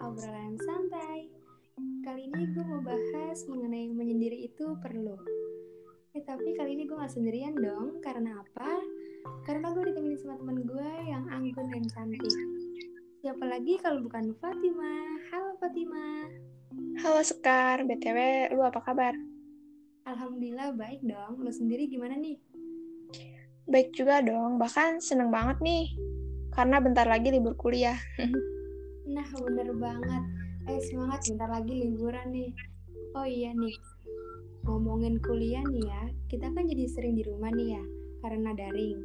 obrolan santai. Kali ini gue mau bahas mengenai menyendiri itu perlu. Eh, tapi kali ini gue gak sendirian dong, karena apa? Karena gue ditemani sama temen gue yang anggun dan cantik. Siapa lagi kalau bukan Fatima? Halo Fatima. Halo Sekar, BTW lu apa kabar? Alhamdulillah baik dong, lu sendiri gimana nih? Baik juga dong, bahkan seneng banget nih karena bentar lagi libur kuliah. nah bener banget. Eh semangat bentar lagi liburan nih. Oh iya nih ngomongin kuliah nih ya. Kita kan jadi sering di rumah nih ya karena daring.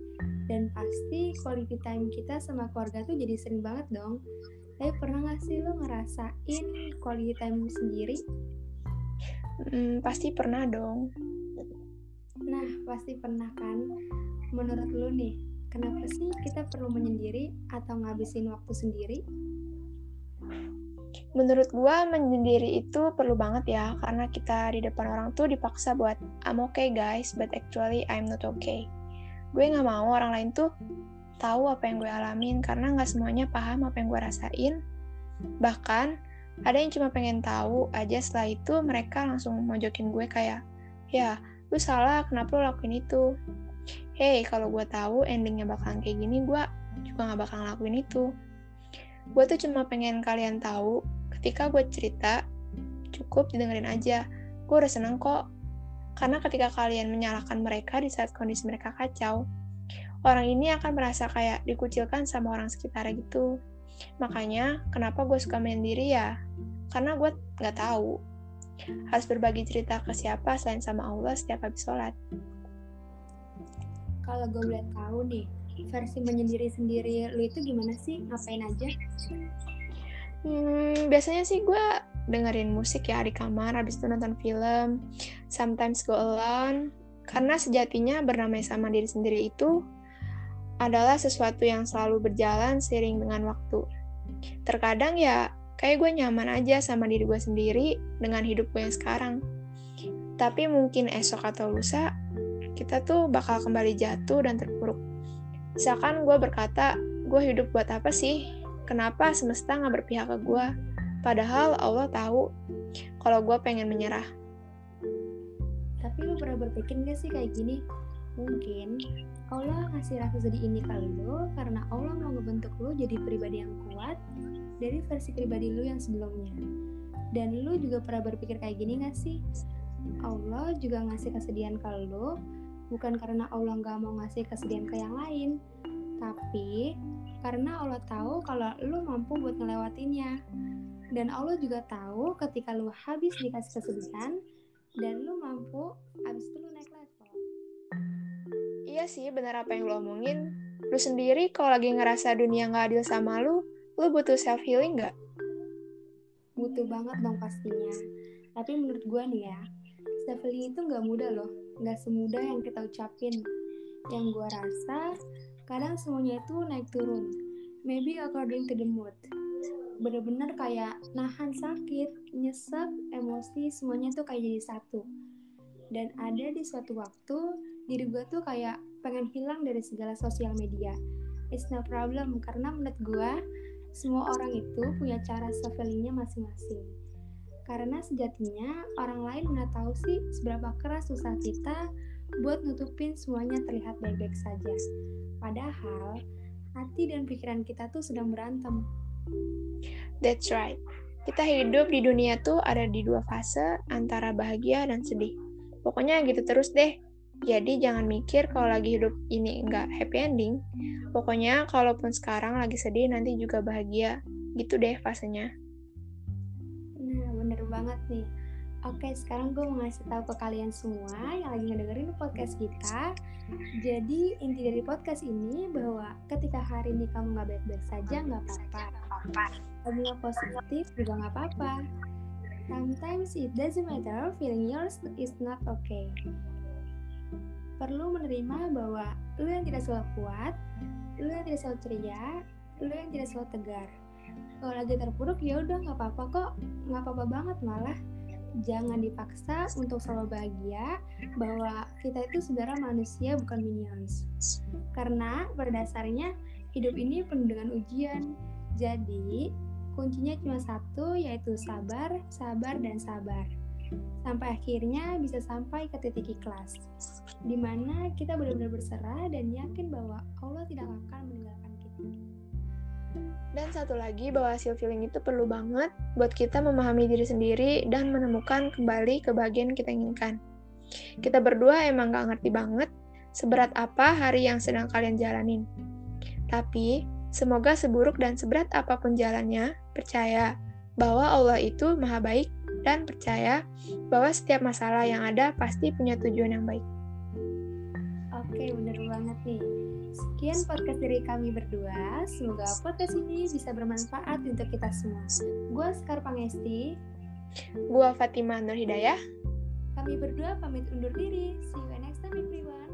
Dan pasti quality time kita sama keluarga tuh jadi sering banget dong. Tapi pernah gak sih lo ngerasain quality time sendiri? Hmm, pasti pernah dong. Nah pasti pernah kan? Menurut lo nih kenapa sih kita perlu menyendiri atau ngabisin waktu sendiri? Menurut gua menyendiri itu perlu banget ya karena kita di depan orang tuh dipaksa buat I'm okay guys, but actually I'm not okay. Gue nggak mau orang lain tuh tahu apa yang gue alamin karena nggak semuanya paham apa yang gue rasain. Bahkan ada yang cuma pengen tahu aja setelah itu mereka langsung mojokin gue kayak, ya lu salah kenapa lu lakuin itu. Hey, kalau gue tahu endingnya bakalan kayak gini, gue juga nggak bakal ngelakuin itu. Gue tuh cuma pengen kalian tahu ketika gue cerita, cukup didengerin aja. Gue udah seneng kok. Karena ketika kalian menyalahkan mereka di saat kondisi mereka kacau, orang ini akan merasa kayak dikucilkan sama orang sekitar gitu. Makanya, kenapa gue suka menyendiri ya? Karena gue gak tahu. Harus berbagi cerita ke siapa selain sama Allah setiap habis sholat. Kalau gue boleh tahu nih, versi menyendiri sendiri lu itu gimana sih? Ngapain aja? Hmm, biasanya sih gue dengerin musik ya di kamar, habis itu nonton film, sometimes go alone, karena sejatinya bernamai sama diri sendiri itu adalah sesuatu yang selalu berjalan seiring dengan waktu. Terkadang ya kayak gue nyaman aja sama diri gue sendiri dengan hidup gue yang sekarang. Tapi mungkin esok atau lusa, kita tuh bakal kembali jatuh dan terpuruk. Misalkan gue berkata, gue hidup buat apa sih? Kenapa semesta nggak berpihak ke gue? Padahal Allah tahu kalau gue pengen menyerah. Tapi lu pernah berpikir gak sih kayak gini? Mungkin Allah ngasih rasa sedih ini ke lu karena Allah mau ngebentuk lu jadi pribadi yang kuat dari versi pribadi lu yang sebelumnya. Dan lu juga pernah berpikir kayak gini gak sih? Allah juga ngasih kesedihan ke lu bukan karena Allah nggak mau ngasih kesedihan ke yang lain, tapi karena Allah tahu kalau lu mampu buat ngelewatinnya. Dan Allah juga tahu ketika lu habis dikasih kesedihan dan lu mampu, habis itu lu naik level. Iya sih, benar apa yang lu omongin. Lu sendiri kalau lagi ngerasa dunia nggak adil sama lu, lu butuh self healing nggak? Butuh banget dong pastinya. Tapi menurut gue nih ya, self healing itu nggak mudah loh, nggak semudah yang kita ucapin. Yang gue rasa kadang semuanya itu naik turun. Maybe according to the mood. Bener-bener kayak nahan sakit nyesek emosi semuanya tuh kayak jadi satu. Dan ada di suatu waktu diri gue tuh kayak pengen hilang dari segala sosial media. It's no problem karena menurut gue semua orang itu punya cara self masing-masing karena sejatinya orang lain nggak tahu sih seberapa keras susah kita buat nutupin semuanya terlihat baik-baik saja. Padahal, hati dan pikiran kita tuh sedang berantem. That's right. Kita hidup di dunia tuh ada di dua fase antara bahagia dan sedih. Pokoknya gitu terus deh. Jadi jangan mikir kalau lagi hidup ini nggak happy ending. Pokoknya kalaupun sekarang lagi sedih nanti juga bahagia. Gitu deh fasenya. Banget nih. Oke, sekarang gue mau ngasih tahu ke kalian semua yang lagi ngedengerin podcast kita. Jadi inti dari podcast ini bahwa ketika hari ini kamu nggak baik-baik saja nggak apa-apa. Kamu nggak positif juga nggak apa-apa. Sometimes it doesn't matter feeling yours is not okay. Perlu menerima bahwa lu yang tidak selalu kuat, lu yang tidak selalu ceria, lu yang tidak selalu tegar. Kalau lagi terpuruk ya udah nggak apa-apa kok, nggak apa-apa banget malah jangan dipaksa untuk selalu bahagia bahwa kita itu sebenarnya manusia bukan minions. Karena pada dasarnya hidup ini penuh dengan ujian. Jadi, kuncinya cuma satu yaitu sabar, sabar dan sabar. sampai akhirnya bisa sampai ke titik ikhlas, di mana kita benar-benar berserah dan yakin bahwa Allah tidak akan meninggalkan kita. Dan satu lagi bahwa hasil feeling itu perlu banget buat kita memahami diri sendiri dan menemukan kembali kebahagiaan kita inginkan. Kita berdua emang gak ngerti banget seberat apa hari yang sedang kalian jalanin. Tapi, semoga seburuk dan seberat apa pun jalannya, percaya bahwa Allah itu maha baik dan percaya bahwa setiap masalah yang ada pasti punya tujuan yang baik. Oke, bener banget nih. Sekian podcast dari kami berdua. Semoga podcast ini bisa bermanfaat untuk kita semua. Gue Sekar Pangesti. Gue Fatimah Nur Hidayah. Kami berdua pamit undur diri. See you next time everyone.